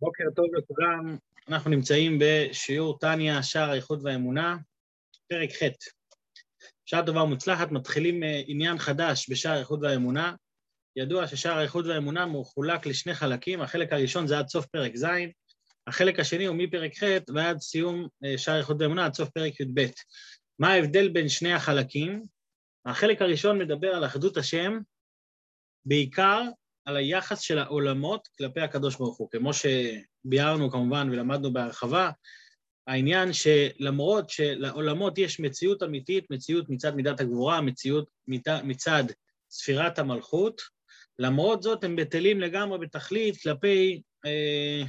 בוקר טוב לכולם, אנחנו נמצאים בשיעור טניה, שער האיכות והאמונה, פרק ח'. שעה טובה ומוצלחת, מתחילים אה, עניין חדש בשער האיכות והאמונה. ידוע ששער האיכות והאמונה מחולק לשני חלקים, החלק הראשון זה עד סוף פרק ז', החלק השני הוא מפרק ח' ועד סיום אה, שער האיכות והאמונה, עד סוף פרק י"ב. מה ההבדל בין שני החלקים? החלק הראשון מדבר על אחדות השם, בעיקר על היחס של העולמות כלפי הקדוש ברוך הוא. כמו שביארנו כמובן ולמדנו בהרחבה, העניין שלמרות שלעולמות יש מציאות אמיתית, מציאות מצד מידת הגבורה, מציאות מצד ספירת המלכות, למרות זאת הם בטלים לגמרי בתכלית כלפי, אה,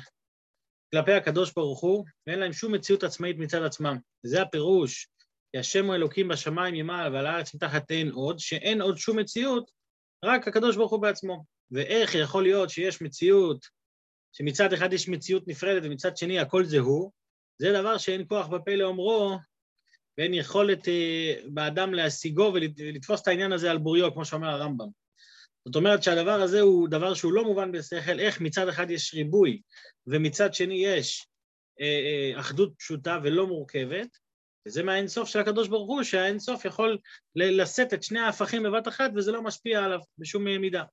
כלפי הקדוש ברוך הוא, ואין להם שום מציאות עצמאית מצד עצמם. זה הפירוש, כי השם הוא אלוקים בשמיים ממעלה ועל הארץ מתחת אין עוד, שאין עוד שום מציאות, רק הקדוש ברוך הוא בעצמו. ואיך יכול להיות שיש מציאות, שמצד אחד יש מציאות נפרדת ומצד שני הכל זה הוא, זה דבר שאין כוח בפה לאומרו, ואין יכולת אה, באדם להשיגו ולתפוס את העניין הזה על בוריו, כמו שאומר הרמב"ם. זאת אומרת שהדבר הזה הוא דבר שהוא לא מובן בשכל, איך מצד אחד יש ריבוי ומצד שני יש אה, אה, אחדות פשוטה ולא מורכבת, וזה מהאינסוף של הקדוש ברוך הוא, שהאינסוף יכול לשאת את שני ההפכים בבת אחת וזה לא משפיע עליו בשום מידה.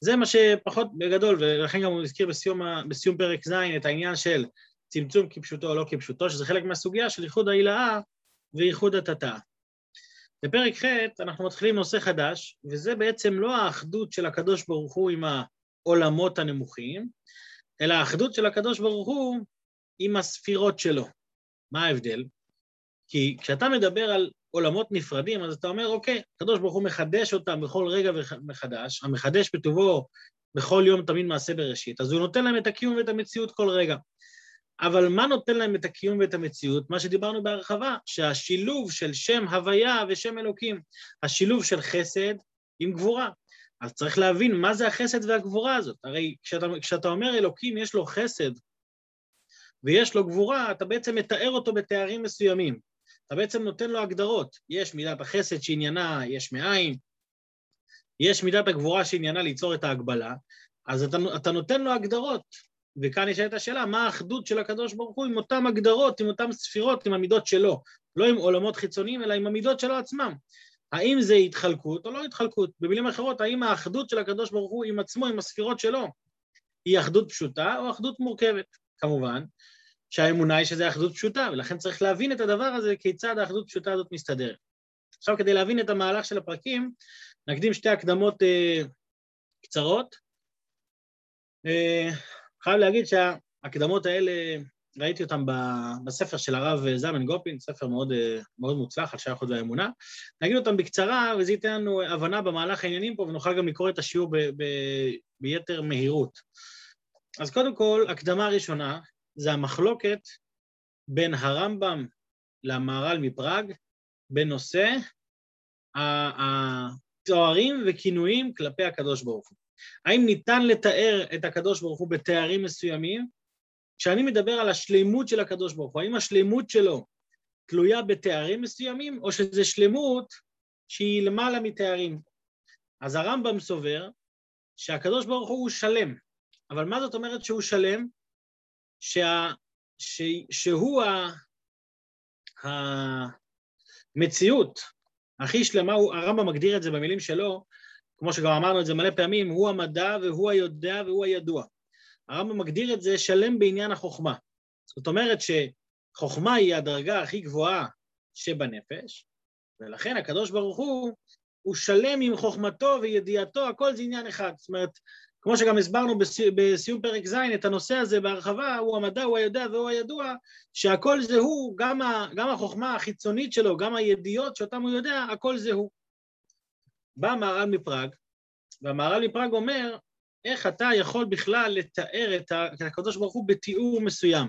זה מה שפחות בגדול, ולכן גם הוא הזכיר בסיום, בסיום פרק ז' את העניין של צמצום כפשוטו או לא כפשוטו, שזה חלק מהסוגיה של איחוד ההילאה ואיחוד התתאה. בפרק ח' אנחנו מתחילים נושא חדש, וזה בעצם לא האחדות של הקדוש ברוך הוא עם העולמות הנמוכים, אלא האחדות של הקדוש ברוך הוא עם הספירות שלו. מה ההבדל? כי כשאתה מדבר על עולמות נפרדים, אז אתה אומר, אוקיי, הקדוש ברוך הוא מחדש אותם בכל רגע מחדש, המחדש בטובו בכל יום תמיד מעשה בראשית, אז הוא נותן להם את הקיום ואת המציאות כל רגע. אבל מה נותן להם את הקיום ואת המציאות? מה שדיברנו בהרחבה, שהשילוב של שם הוויה ושם אלוקים, השילוב של חסד עם גבורה. אז צריך להבין מה זה החסד והגבורה הזאת. הרי כשאתה, כשאתה אומר אלוקים יש לו חסד ויש לו גבורה, אתה בעצם מתאר אותו בתארים מסוימים. אתה בעצם נותן לו הגדרות. יש מידת החסד שעניינה יש מאין, יש מידת הגבורה שעניינה ליצור את ההגבלה, אז אתה, אתה נותן לו הגדרות. וכאן נשאלת השאלה, מה האחדות של הקדוש ברוך הוא עם אותן הגדרות, עם אותן ספירות, עם המידות שלו, לא עם עולמות חיצוניים, אלא עם המידות שלו עצמם. האם זה התחלקות או לא התחלקות? במילים אחרות, האם האחדות של הקדוש ברוך הוא עם עצמו, עם הספירות שלו, היא אחדות פשוטה או אחדות מורכבת? כמובן, שהאמונה היא שזה אחדות פשוטה, ולכן צריך להבין את הדבר הזה, כיצד האחדות פשוטה הזאת מסתדרת. עכשיו, כדי להבין את המהלך של הפרקים, נקדים שתי הקדמות אה, קצרות. אה, חייב להגיד שההקדמות האלה, ראיתי אותן בספר של הרב זלמן גופין, ספר מאוד, אה, מאוד מוצלח על שייכות והאמונה. נגיד אותן בקצרה, וזה ייתן לנו הבנה במהלך העניינים פה, ונוכל גם לקרוא את השיעור ב, ב, ביתר מהירות. אז קודם כל, הקדמה ראשונה, זה המחלוקת בין הרמב"ם למהר"ל מפראג בנושא התוארים וכינויים כלפי הקדוש ברוך הוא. האם ניתן לתאר את הקדוש ברוך הוא בתארים מסוימים? כשאני מדבר על השלימות של הקדוש ברוך הוא, האם השלימות שלו תלויה בתארים מסוימים, או שזו שלמות שהיא למעלה מתארים? אז הרמב"ם סובר שהקדוש ברוך הוא שלם, אבל מה זאת אומרת שהוא שלם? שה, ש, שהוא המציאות הכי שלמה, הוא, הרמב"ם מגדיר את זה במילים שלו, כמו שגם אמרנו את זה מלא פעמים, הוא המדע והוא היודע והוא הידוע. הרמב"ם מגדיר את זה שלם בעניין החוכמה. זאת אומרת שחוכמה היא הדרגה הכי גבוהה שבנפש, ולכן הקדוש ברוך הוא, הוא שלם עם חוכמתו וידיעתו, הכל זה עניין אחד. זאת אומרת, כמו שגם הסברנו בסיום פרק ז', את הנושא הזה בהרחבה, הוא המדע, הוא היודע והוא הידוע, שהכל זה הוא, גם, ה, גם החוכמה החיצונית שלו, גם הידיעות שאותם הוא יודע, הכל זה הוא. בא מהר"ל מפראג, והמהר"ל מפראג אומר, איך אתה יכול בכלל לתאר את הקדוש ברוך הוא בתיאור מסוים.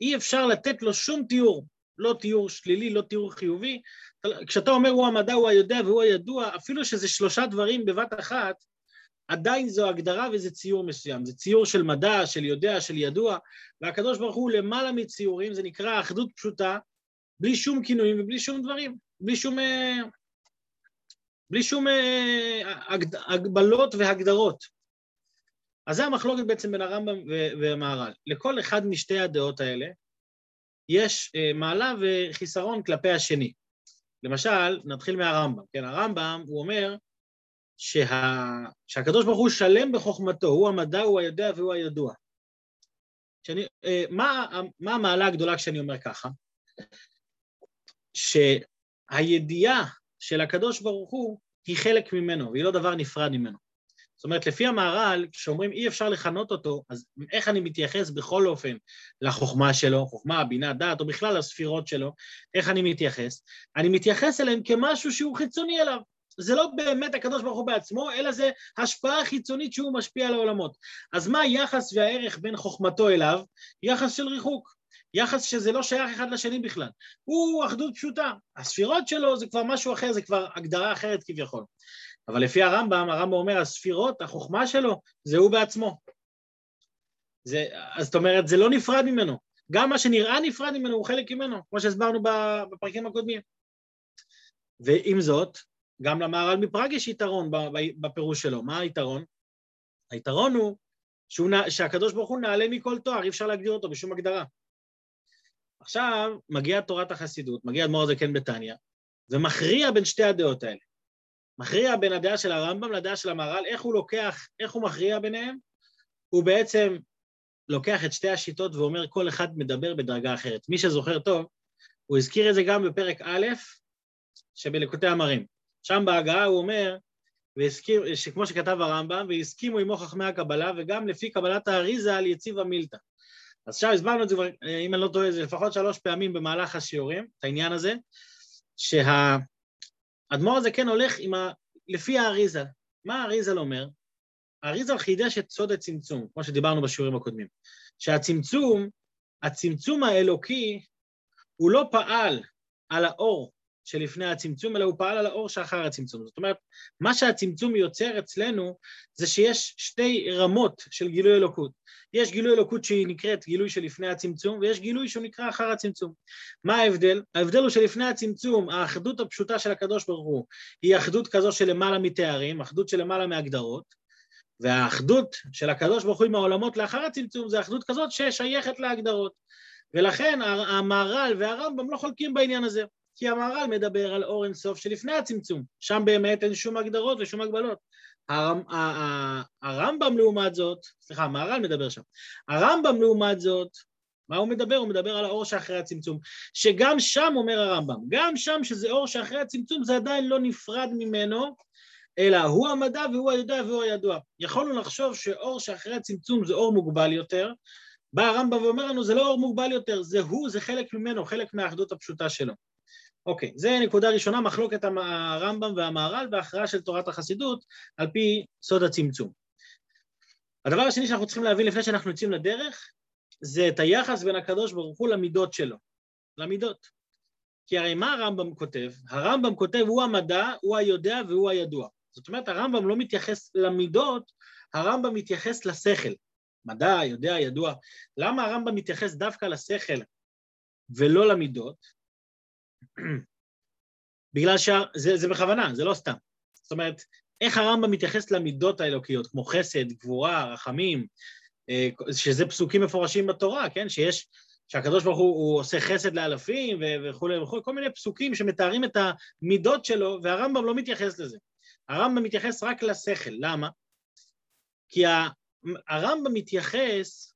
אי אפשר לתת לו שום תיאור, לא תיאור שלילי, לא תיאור חיובי. כשאתה אומר הוא המדע, הוא היודע והוא הידוע, אפילו שזה שלושה דברים בבת אחת, עדיין זו הגדרה וזה ציור מסוים. זה ציור של מדע, של יודע, של ידוע, והקדוש ברוך הוא למעלה מציורים, זה נקרא אחדות פשוטה, בלי שום כינויים ובלי שום דברים, בלי שום, אה, בלי שום אה, הגבלות והגדרות. אז זה המחלוקת בעצם בין הרמב"ם והמהר"ל. לכל אחד משתי הדעות האלה יש אה, מעלה וחיסרון כלפי השני. למשל, נתחיל מהרמב"ם. כן, הרמב"ם, הוא אומר שה... שהקדוש ברוך הוא שלם בחוכמתו, הוא המדע, הוא היודע והוא הידוע. שאני, אה, מה, מה המעלה הגדולה כשאני אומר ככה? שהידיעה של הקדוש ברוך הוא היא חלק ממנו, והיא לא דבר נפרד ממנו. זאת אומרת, לפי המהר"ל, כשאומרים אי אפשר לכנות אותו, אז איך אני מתייחס בכל אופן לחוכמה שלו, חוכמה, בינה, דעת, או בכלל לספירות שלו, איך אני מתייחס? אני מתייחס אליהם כמשהו שהוא חיצוני אליו. זה לא באמת הקדוש ברוך הוא בעצמו, אלא זה השפעה חיצונית שהוא משפיע על העולמות. אז מה היחס והערך בין חוכמתו אליו? יחס של ריחוק. יחס שזה לא שייך אחד לשני בכלל. הוא אחדות פשוטה. הספירות שלו זה כבר משהו אחר, זה כבר הגדרה אחרת כביכול. אבל לפי הרמב"ם, הרמב"ם אומר, הספירות, החוכמה שלו, זה הוא בעצמו. זה, אז זאת אומרת, זה לא נפרד ממנו. גם מה שנראה נפרד ממנו הוא חלק ממנו, כמו שהסברנו בפרקים הקודמים. ועם זאת, גם למהר"ל מפראג יש יתרון בפירוש שלו. מה היתרון? היתרון הוא שהוא, שהקדוש ברוך הוא נעלה מכל תואר, אי אפשר להגדיר אותו בשום הגדרה. עכשיו מגיעה תורת החסידות, מגיע אדמו"ר הזקן בתניא, ומכריע בין שתי הדעות האלה. מכריע בין הדעה של הרמב"ם לדעה של המהר"ל, איך הוא לוקח, איך הוא מכריע ביניהם? הוא בעצם לוקח את שתי השיטות ואומר כל אחד מדבר בדרגה אחרת. מי שזוכר טוב, הוא הזכיר את זה גם בפרק א' שבלקוטי המרים. שם בהגעה הוא אומר, והזכיר, שכמו שכתב הרמב"ם, והסכימו עמו חכמי הקבלה, וגם לפי קבלת האריזה על יציב המילתא. אז עכשיו הסברנו את זה כבר, אם אני לא טועה, זה לפחות שלוש פעמים במהלך השיעורים, את העניין הזה, שהאדמו"ר הזה כן הולך עם ה... לפי האריזה. מה האריזל אומר? האריזל חידש את סוד הצמצום, כמו שדיברנו בשיעורים הקודמים. שהצמצום, הצמצום האלוקי, הוא לא פעל על האור שלפני הצמצום, אלא הוא פעל על האור שאחר הצמצום. זאת אומרת, מה שהצמצום יוצר אצלנו זה שיש שתי רמות של גילוי אלוקות. יש גילוי אלוקות שהיא נקראת גילוי שלפני הצמצום, ויש גילוי שהוא נקרא אחר הצמצום. מה ההבדל? ההבדל הוא שלפני הצמצום, האחדות הפשוטה של הקדוש ברוך הוא היא אחדות כזו של למעלה מתארים, אחדות של למעלה מהגדרות, והאחדות של הקדוש ברוך הוא עם העולמות לאחר הצמצום זה אחדות כזאת ששייכת להגדרות. ולכן המהר"ל והרמב"ם לא חולקים בעניין הזה. כי המהר"ל מדבר על אור אינסוף שלפני הצמצום, שם באמת אין שום הגדרות ושום הגבלות. הרמב"ם לעומת זאת, סליחה, המהר"ל מדבר שם, הרמב"ם לעומת זאת, מה הוא מדבר? הוא מדבר על האור שאחרי הצמצום, שגם שם אומר הרמב"ם, גם שם שזה אור שאחרי הצמצום זה עדיין לא נפרד ממנו, אלא הוא המדע והוא הידוע והוא הידוע. יכולנו לחשוב שאור שאחרי הצמצום זה אור מוגבל יותר, בא הרמב"ם ואומר לנו זה לא אור מוגבל יותר, זה הוא, זה חלק ממנו, חלק מהאחדות הפשוטה שלו. אוקיי, זה נקודה ראשונה, מחלוקת הרמב"ם והמהר"ל והכרעה של תורת החסידות על פי סוד הצמצום. הדבר השני שאנחנו צריכים להבין לפני שאנחנו יוצאים לדרך, זה את היחס בין הקדוש ברוך הוא למידות שלו, למידות. כי הרי מה הרמב"ם כותב? הרמב"ם כותב, הוא המדע, הוא היודע והוא הידוע. זאת אומרת, הרמב"ם לא מתייחס למידות, הרמב"ם מתייחס לשכל. מדע, יודע, ידוע. למה הרמב"ם מתייחס דווקא לשכל ולא למידות? בגלל שזה בכוונה, זה לא סתם. זאת אומרת, איך הרמב"ם מתייחס למידות האלוקיות, כמו חסד, גבורה, רחמים, אה, שזה פסוקים מפורשים בתורה, כן? שיש, שהקדוש ברוך הוא, הוא עושה חסד לאלפים וכולי וכולי, כל מיני פסוקים שמתארים את המידות שלו, והרמב"ם לא מתייחס לזה. הרמב"ם מתייחס רק לשכל, למה? כי הרמב"ם מתייחס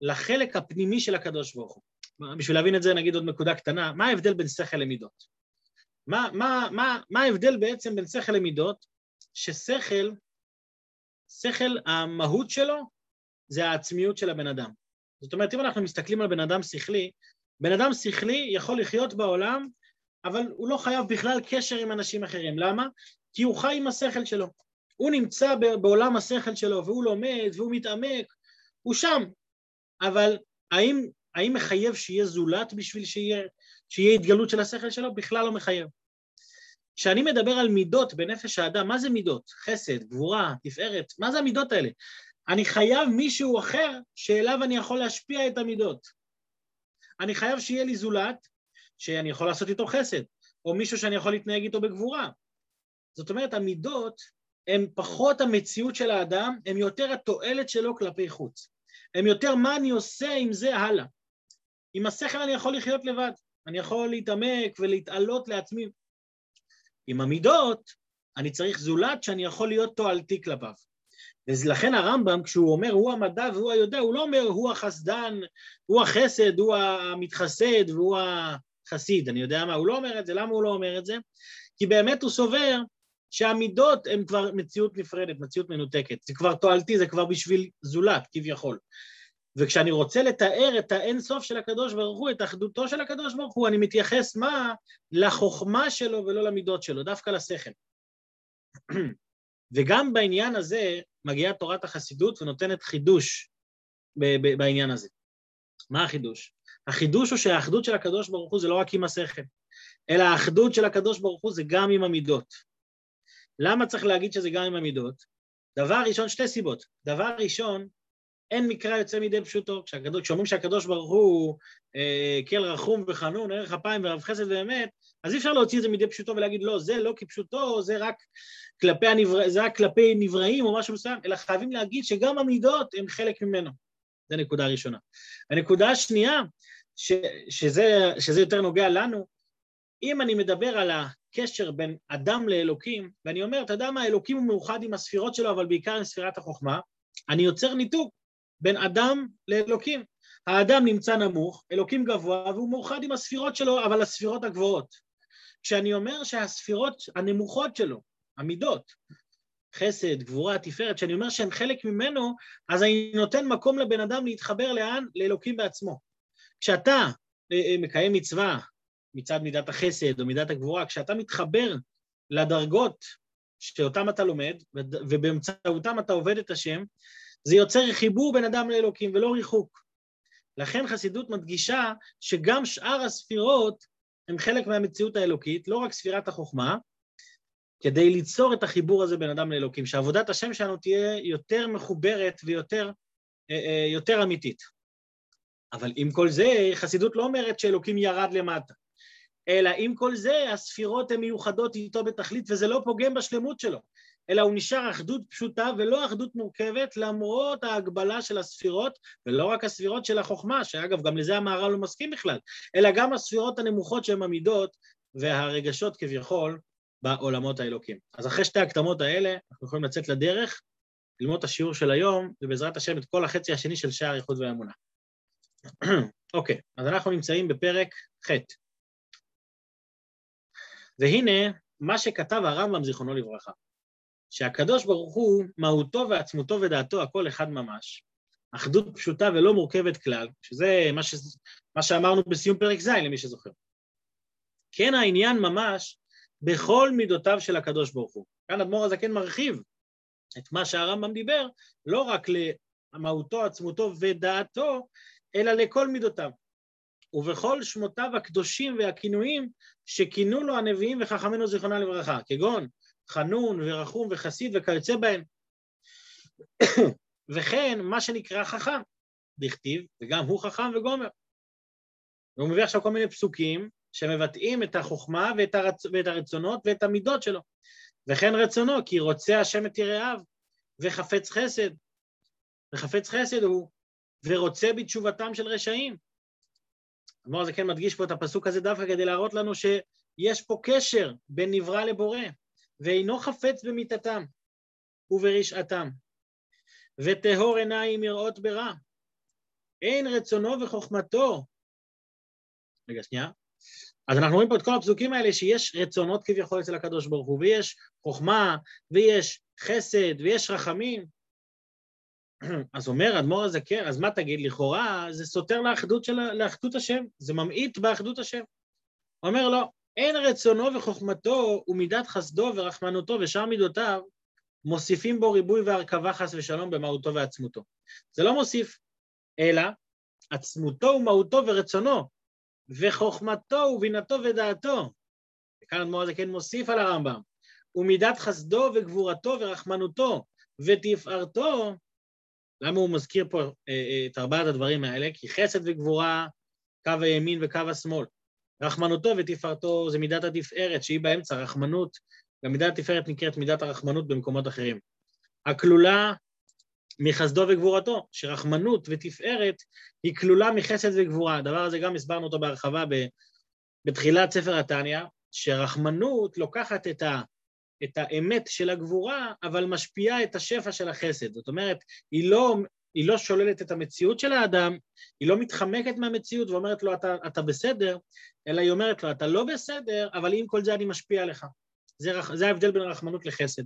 לחלק הפנימי של הקדוש ברוך הוא. בשביל להבין את זה נגיד עוד נקודה קטנה, מה ההבדל בין שכל למידות? מה, מה, מה, מה ההבדל בעצם בין שכל למידות? ששכל, שכל, המהות שלו זה העצמיות של הבן אדם. זאת אומרת, אם אנחנו מסתכלים על בן אדם שכלי, בן אדם שכלי יכול לחיות בעולם, אבל הוא לא חייב בכלל קשר עם אנשים אחרים. למה? כי הוא חי עם השכל שלו. הוא נמצא בעולם השכל שלו, והוא לומד, והוא מתעמק, הוא שם. אבל האם האם מחייב שיהיה זולת בשביל שיהיה, שיהיה התגלות של השכל שלו? בכלל לא מחייב. כשאני מדבר על מידות בנפש האדם, מה זה מידות? חסד, גבורה, תפארת, מה זה המידות האלה? אני חייב מישהו אחר שאליו אני יכול להשפיע את המידות. אני חייב שיהיה לי זולת, שאני יכול לעשות איתו חסד, או מישהו שאני יכול להתנהג איתו בגבורה. זאת אומרת, המידות הם פחות המציאות של האדם, הם יותר התועלת שלו כלפי חוץ. הם יותר מה אני עושה עם זה הלאה. עם השכל אני יכול לחיות לבד, אני יכול להתעמק ולהתעלות לעצמי. עם המידות, אני צריך זולת שאני יכול להיות תועלתי כלפיו. ולכן הרמב"ם, כשהוא אומר הוא המדע והוא היודע, הוא לא אומר הוא החסדן, הוא החסד, הוא המתחסד והוא החסיד, אני יודע מה, הוא לא אומר את זה, למה הוא לא אומר את זה? כי באמת הוא סובר שהמידות הן כבר מציאות נפרדת, מציאות מנותקת, זה כבר תועלתי, זה כבר בשביל זולת, כביכול. וכשאני רוצה לתאר את האין סוף של הקדוש ברוך הוא, את אחדותו של הקדוש ברוך הוא, אני מתייחס מה? לחוכמה שלו ולא למידות שלו, דווקא לשכל. וגם בעניין הזה מגיעה תורת החסידות ונותנת חידוש בעניין הזה. מה החידוש? החידוש הוא שהאחדות של הקדוש ברוך הוא זה לא רק עם השכל, אלא האחדות של הקדוש ברוך הוא זה גם עם המידות. למה צריך להגיד שזה גם עם המידות? דבר ראשון, שתי סיבות. דבר ראשון, אין מקרא יוצא מידי פשוטו. כשאומרים שהקדוש ברוך הוא אה, כל רחום וחנון, ערך אפיים ורב חסד ואמת, אז אי אפשר להוציא את זה מידי פשוטו ולהגיד, לא, זה לא כפשוטו, זה רק כלפי, הנברא, זה רק כלפי נבראים או משהו מסוים, אלא חייבים להגיד שגם המידות הן חלק ממנו. זו נקודה ראשונה. הנקודה השנייה, ש, שזה, שזה יותר נוגע לנו, אם אני מדבר על הקשר בין אדם לאלוקים, ואני אומר, אתה יודע מה, אלוקים הוא מאוחד עם הספירות שלו, אבל בעיקר עם ספירת החוכמה, אני יוצר ניתוק בין אדם לאלוקים. האדם נמצא נמוך, אלוקים גבוה, והוא מאוחד עם הספירות שלו, אבל הספירות הגבוהות. כשאני אומר שהספירות הנמוכות שלו, המידות, חסד, גבורה, תפארת, כשאני אומר שהן חלק ממנו, אז אני נותן מקום לבן אדם להתחבר לאן? לאלוקים בעצמו. כשאתה אה, אה, מקיים מצווה מצד מידת החסד או מידת הגבורה, כשאתה מתחבר לדרגות שאותם אתה לומד, ובאמצעותם אתה עובד את השם, זה יוצר חיבור בין אדם לאלוקים ולא ריחוק. לכן חסידות מדגישה שגם שאר הספירות הן חלק מהמציאות האלוקית, לא רק ספירת החוכמה, כדי ליצור את החיבור הזה בין אדם לאלוקים, שעבודת השם שלנו תהיה יותר מחוברת ויותר אה, אה, יותר אמיתית. אבל עם כל זה, חסידות לא אומרת שאלוקים ירד למטה, אלא עם כל זה, הספירות הן מיוחדות איתו בתכלית, וזה לא פוגם בשלמות שלו. אלא הוא נשאר אחדות פשוטה ולא אחדות מורכבת, למרות ההגבלה של הספירות, ולא רק הספירות של החוכמה, שאגב, גם לזה המהר"ל לא מסכים בכלל, אלא גם הספירות הנמוכות שהן המידות והרגשות כביכול בעולמות האלוקים. אז אחרי שתי הקדמות האלה, אנחנו יכולים לצאת לדרך, ללמוד את השיעור של היום, ובעזרת השם את כל החצי השני של שער איחוד והאמונה. אוקיי, okay, אז אנחנו נמצאים בפרק ח'. והנה מה שכתב הרמב"ם, זיכרונו לברכה. שהקדוש ברוך הוא, מהותו ועצמותו ודעתו, הכל אחד ממש, אחדות פשוטה ולא מורכבת כלל, שזה מה, ש... מה שאמרנו בסיום פרק ז', למי שזוכר. כן העניין ממש בכל מידותיו של הקדוש ברוך הוא. כאן אדמו"ר הזקן מרחיב את מה שהרמב"ם דיבר, לא רק למהותו, עצמותו ודעתו, אלא לכל מידותיו. ובכל שמותיו הקדושים והכינויים שכינו לו הנביאים וחכמינו זיכרונה לברכה, כגון חנון ורחום וחסיד וכיוצא בהם. וכן מה שנקרא חכם, דכתיב, וגם הוא חכם וגומר. והוא מביא עכשיו כל מיני פסוקים שמבטאים את החוכמה ואת, הרצ... ואת הרצונות ואת המידות שלו. וכן רצונו, כי רוצה השם את יראיו, וחפץ חסד. וחפץ חסד הוא, ורוצה בתשובתם של רשעים. אדמו"ר זה כן מדגיש פה את הפסוק הזה דווקא כדי להראות לנו שיש פה קשר בין נברא לבורא. ואינו חפץ במיתתם וברשעתם, וטהור עיניים יראות ברע. אין רצונו וחוכמתו. רגע, שנייה. אז אנחנו רואים פה את כל הפסוקים האלה שיש רצונות כביכול אצל הקדוש ברוך הוא, ויש חוכמה, ויש חסד, ויש רחמים. אז אומר אדמו"ר הזקר, אז מה תגיד, לכאורה זה סותר לאחדות, של, לאחדות השם, זה ממעיט באחדות השם. הוא אומר לא, אין רצונו וחוכמתו ומידת חסדו ורחמנותו ושאר מידותיו מוסיפים בו ריבוי והרכבה חס ושלום במהותו ועצמותו. זה לא מוסיף, אלא עצמותו ומהותו ורצונו, וחוכמתו ובינתו ודעתו. וכאן אדמו"ר הזה כן מוסיף על הרמב"ם, ומידת חסדו וגבורתו ורחמנותו ותפארתו, למה הוא מזכיר פה אה, אה, את ארבעת הדברים האלה? כי חסד וגבורה, קו הימין וקו השמאל. רחמנותו ותפארתו זה מידת התפארת שהיא באמצע, רחמנות גם מידת התפארת נקראת מידת הרחמנות במקומות אחרים. הכלולה מחסדו וגבורתו, שרחמנות ותפארת היא כלולה מחסד וגבורה. הדבר הזה גם הסברנו אותו בהרחבה בתחילת ספר התניא, שרחמנות לוקחת את, ה, את האמת של הגבורה, אבל משפיעה את השפע של החסד. זאת אומרת, היא לא, היא לא שוללת את המציאות של האדם, היא לא מתחמקת מהמציאות ואומרת לו, אתה, אתה בסדר, אלא היא אומרת לו, אתה לא בסדר, אבל עם כל זה אני משפיע עליך. זה, זה ההבדל בין רחמנות לחסד.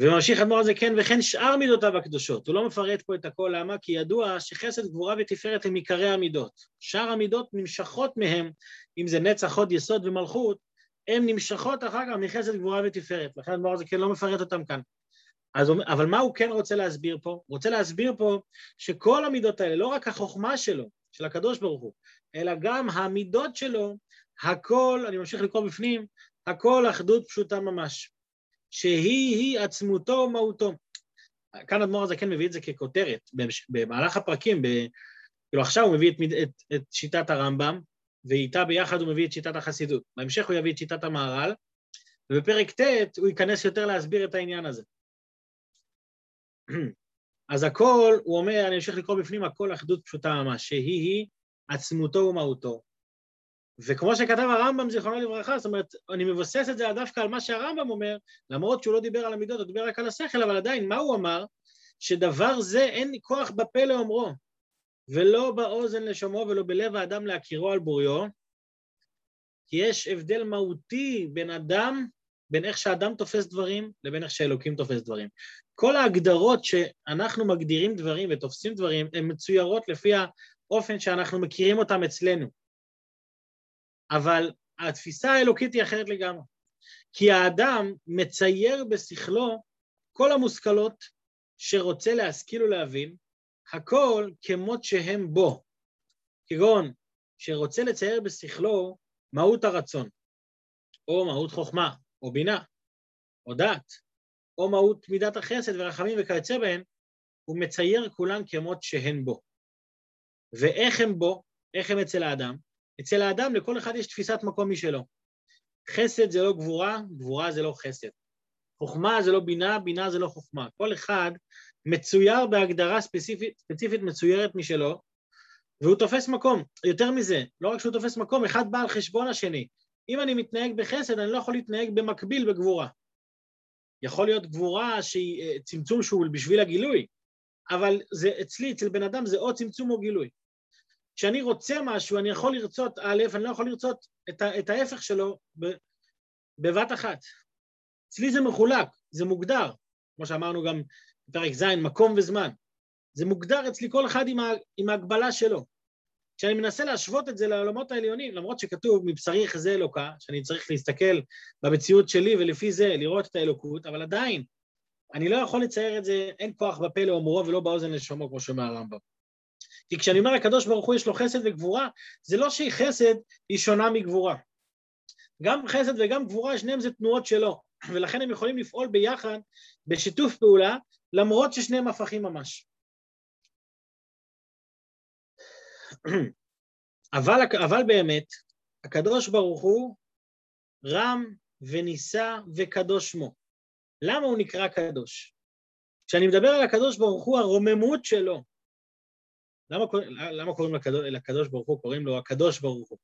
וממשיך אדמו"ר הזה כן, וכן שאר מידותיו הקדושות. הוא לא מפרט פה את הכל, למה? כי ידוע שחסד, גבורה ותפארת הם עיקרי המידות. שאר המידות נמשכות מהם, אם זה נצח, הוד, יסוד ומלכות, הן נמשכות אחר כך מחסד, גבורה ותפארת. לכן אדמו"ר הזה כן לא מפרט אותם כאן. אז, אבל מה הוא כן רוצה להסביר פה? הוא רוצה להסביר פה שכל המידות האלה, לא רק החוכמה שלו, של הקדוש ברוך הוא, אלא גם המידות שלו, הכל, אני ממשיך לקרוא בפנים, הכל אחדות פשוטה ממש. שהיא-היא עצמותו ומהותו. כאן אדמו"ר הזה כן מביא את זה ככותרת, במהלך הפרקים, ב... כאילו עכשיו הוא מביא את, את, את שיטת הרמב"ם, ואיתה ביחד הוא מביא את שיטת החסידות. בהמשך הוא יביא את שיטת המהר"ל, ובפרק ט' הוא ייכנס יותר להסביר את העניין הזה. אז הכל, הוא אומר, אני אמשיך לקרוא בפנים, הכל אחדות פשוטה ממש, שהיא-היא עצמותו ומהותו. וכמו שכתב הרמב"ם, זיכרונו לברכה, זאת אומרת, אני מבסס את זה דווקא על מה שהרמב"ם אומר, למרות שהוא לא דיבר על המידות, הוא דיבר רק על השכל, אבל עדיין, מה הוא אמר? שדבר זה אין כוח בפה לאומרו, ולא באוזן לשומעו ולא בלב האדם להכירו על בוריו, כי יש הבדל מהותי בין אדם, בין איך שאדם תופס דברים לבין איך שאלוקים תופס דברים. כל ההגדרות שאנחנו מגדירים דברים ותופסים דברים, הן מצוירות לפי האופן שאנחנו מכירים אותם אצלנו. אבל התפיסה האלוקית היא אחרת לגמרי. כי האדם מצייר בשכלו כל המושכלות שרוצה להשכיל ולהבין, הכל כמות שהם בו. כגון שרוצה לצייר בשכלו מהות הרצון, או מהות חוכמה, או בינה, או דת, או מהות מידת החסד ורחמים וכיוצא בהן, הוא מצייר כולן כמות שהן בו. ואיך הם בו, איך הם אצל האדם? אצל האדם לכל אחד יש תפיסת מקום משלו. חסד זה לא גבורה, גבורה זה לא חסד. חוכמה זה לא בינה, בינה זה לא חוכמה. כל אחד מצויר בהגדרה ספציפית, ספציפית מצוירת משלו, והוא תופס מקום. יותר מזה, לא רק שהוא תופס מקום, אחד בא על חשבון השני. אם אני מתנהג בחסד, אני לא יכול להתנהג במקביל בגבורה. יכול להיות גבורה שהיא אה, צמצום שהוא בשביל הגילוי, אבל זה אצלי, אצל בן אדם, זה או צמצום או גילוי. כשאני רוצה משהו, אני יכול לרצות א', אני לא יכול לרצות את, את ההפך שלו בבת אחת. אצלי זה מחולק, זה מוגדר, כמו שאמרנו גם בפרק ז', מקום וזמן. זה מוגדר אצלי כל אחד עם, ה, עם ההגבלה שלו. כשאני מנסה להשוות את זה לעולמות העליונים, למרות שכתוב מבשרי יחזה אלוקה, שאני צריך להסתכל במציאות שלי ולפי זה לראות את האלוקות, אבל עדיין, אני לא יכול לצייר את זה, אין כוח בפה לאומרו ולא באוזן לשומעו, כמו שאומר הרמב"ם. כי כשאני אומר הקדוש ברוך הוא יש לו חסד וגבורה, זה לא שהיא חסד היא שונה מגבורה. גם חסד וגם גבורה, שניהם זה תנועות שלו, ולכן הם יכולים לפעול ביחד, בשיתוף פעולה, למרות ששניהם הפכים ממש. אבל, אבל באמת, הקדוש ברוך הוא רם ונישא וקדוש שמו. למה הוא נקרא קדוש? כשאני מדבר על הקדוש ברוך הוא, הרוממות שלו, למה, למה קוראים לקדוש, לקדוש ברוך הוא, קוראים לו הקדוש ברוך הוא?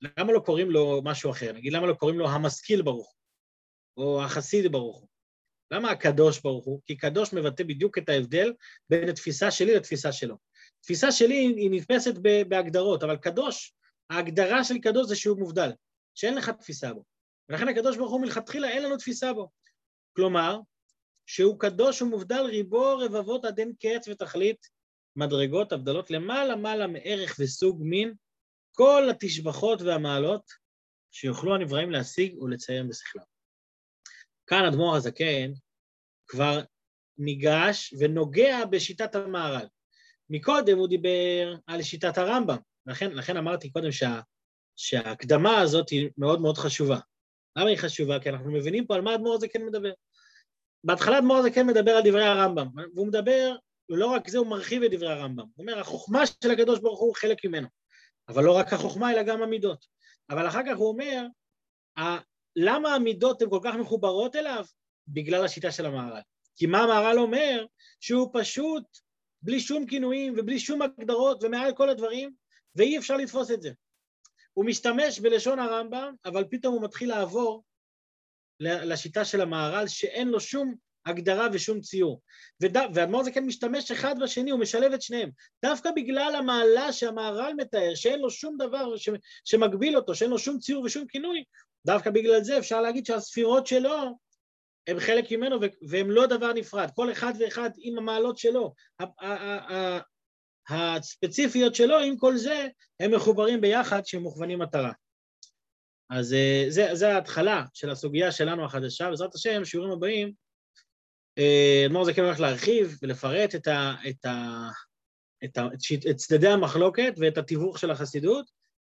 למה לא קוראים לו משהו אחר? נגיד, למה לא קוראים לו המשכיל ברוך הוא, או החסיד ברוך הוא? למה הקדוש ברוך הוא? כי קדוש מבטא בדיוק את ההבדל בין התפיסה שלי לתפיסה שלו. תפיסה שלי היא נתפסת בהגדרות, אבל קדוש, ההגדרה של קדוש זה שהוא מובדל, שאין לך תפיסה בו. ולכן הקדוש ברוך הוא מלכתחילה אין לנו תפיסה בו. כלומר, שהוא קדוש ומובדל ריבו רבבות עד אין קץ ותכלית, מדרגות, הבדלות למעלה מעלה מערך וסוג מין, כל התשבחות והמעלות שיוכלו הנבראים להשיג ולציין בשכלם. כאן אדמו"ר הזקן כבר ניגש ונוגע בשיטת המהר"ל. מקודם הוא דיבר על שיטת הרמב"ם, לכן, לכן אמרתי קודם שה, שההקדמה הזאת היא מאוד מאוד חשובה. למה היא חשובה? כי אנחנו מבינים פה על מה אדמו"ר הזקן מדבר. בהתחלה אדמו"ר הזקן מדבר על דברי הרמב"ם, והוא מדבר ולא רק זה, הוא מרחיב את דברי הרמב"ם. הוא אומר, החוכמה של הקדוש ברוך הוא חלק ממנו. אבל לא רק החוכמה, אלא גם המידות. אבל אחר כך הוא אומר, למה המידות הן כל כך מחוברות אליו? בגלל השיטה של המהר"ל. כי מה המהר"ל אומר? שהוא פשוט בלי שום כינויים ובלי שום הגדרות ומעל כל הדברים, ואי אפשר לתפוס את זה. הוא משתמש בלשון הרמב"ם, אבל פתאום הוא מתחיל לעבור לשיטה של המהר"ל, שאין לו שום הגדרה ושום ציור. ואדמו"ר זה כן משתמש אחד בשני, הוא משלב את שניהם. דווקא בגלל המעלה שהמהר"ל מתאר, שאין לו שום דבר ש... שמגביל אותו, שאין לו שום ציור ושום כינוי, דווקא בגלל זה אפשר להגיד שהספירות שלו הם חלק ממנו והם לא דבר נפרד, כל אחד ואחד עם המעלות שלו. הספציפיות שלו, עם כל זה, הם מחוברים ביחד שהם מוכוונים מטרה. אז אה, זה, זה ההתחלה של הסוגיה שלנו החדשה, בעזרת השם, שיעורים הבאים, אדמו"ר זה כן הולך להרחיב ולפרט את, ה, את, ה, את, ה, את צדדי המחלוקת ואת התיווך של החסידות,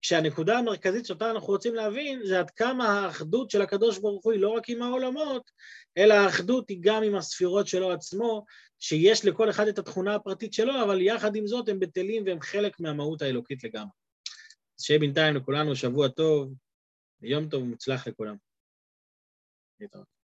כשהנקודה המרכזית שאותה אנחנו רוצים להבין זה עד כמה האחדות של הקדוש ברוך הוא היא לא רק עם העולמות, אלא האחדות היא גם עם הספירות שלו עצמו, שיש לכל אחד את התכונה הפרטית שלו, אבל יחד עם זאת הם בטלים והם חלק מהמהות האלוקית לגמרי. אז שיהיה בינתיים לכולנו שבוע טוב, יום טוב ומוצלח לכולם. להתראות.